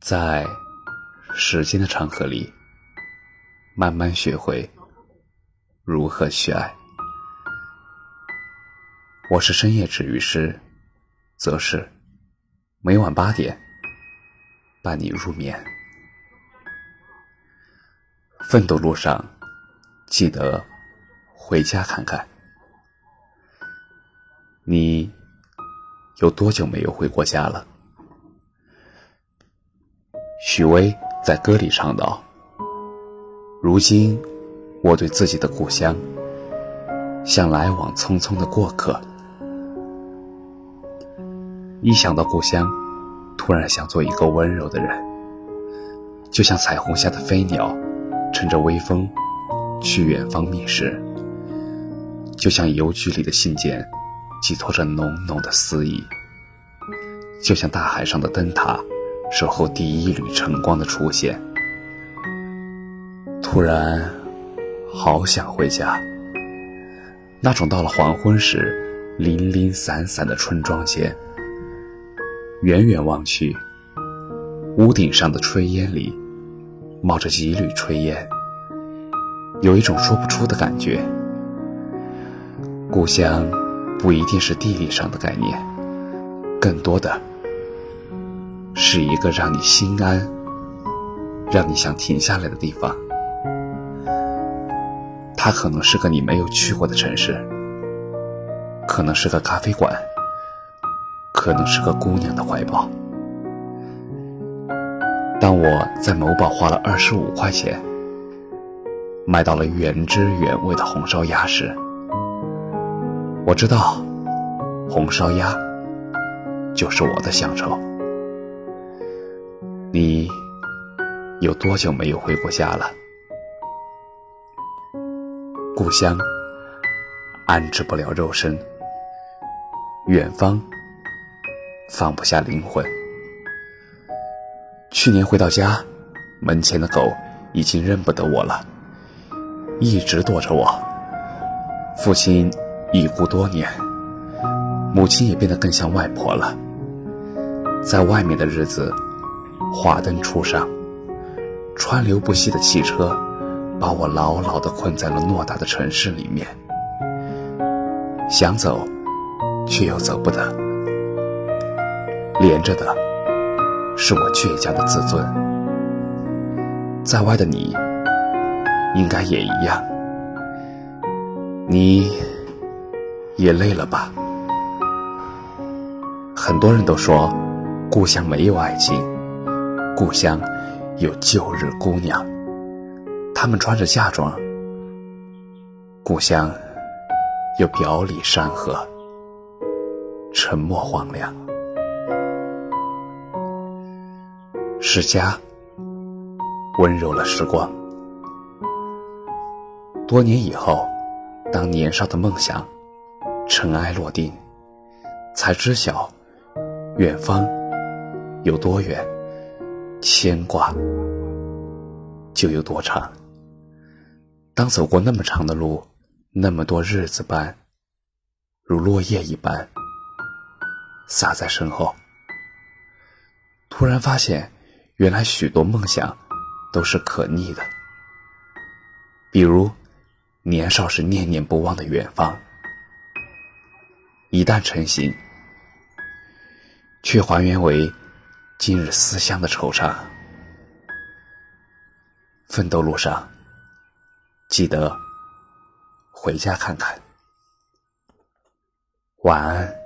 在时间的长河里，慢慢学会如何去爱。我是深夜治愈师，则是每晚八点伴你入眠。奋斗路上，记得回家看看。你有多久没有回过家了？许巍在歌里唱道：“如今，我对自己的故乡，像来往匆匆的过客。一想到故乡，突然想做一个温柔的人，就像彩虹下的飞鸟，乘着微风去远方觅食；就像邮局里的信件，寄托着浓浓的思意；就像大海上的灯塔。”守候第一缕晨光的出现，突然好想回家。那种到了黄昏时零零散散的村庄间，远远望去，屋顶上的炊烟里冒着几缕炊烟，有一种说不出的感觉。故乡不一定是地理上的概念，更多的。是一个让你心安、让你想停下来的地方。它可能是个你没有去过的城市，可能是个咖啡馆，可能是个姑娘的怀抱。当我在某宝花了二十五块钱买到了原汁原味的红烧鸭时，我知道红烧鸭就是我的乡愁。你有多久没有回过家了？故乡安置不了肉身，远方放不下灵魂。去年回到家，门前的狗已经认不得我了，一直躲着我。父亲已故多年，母亲也变得更像外婆了，在外面的日子。华灯初上，川流不息的汽车把我牢牢地困在了偌大的城市里面。想走，却又走不得。连着的是我倔强的自尊。在外的你，应该也一样。你也累了吧？很多人都说，故乡没有爱情。故乡有旧日姑娘，她们穿着嫁妆。故乡有表里山河，沉默荒凉。是家温柔了时光。多年以后，当年少的梦想尘埃落定，才知晓远方有多远。牵挂就有多长。当走过那么长的路，那么多日子般，如落叶一般洒在身后，突然发现，原来许多梦想都是可逆的。比如，年少时念念不忘的远方，一旦成型，却还原为。今日思乡的惆怅，奋斗路上，记得回家看看。晚安。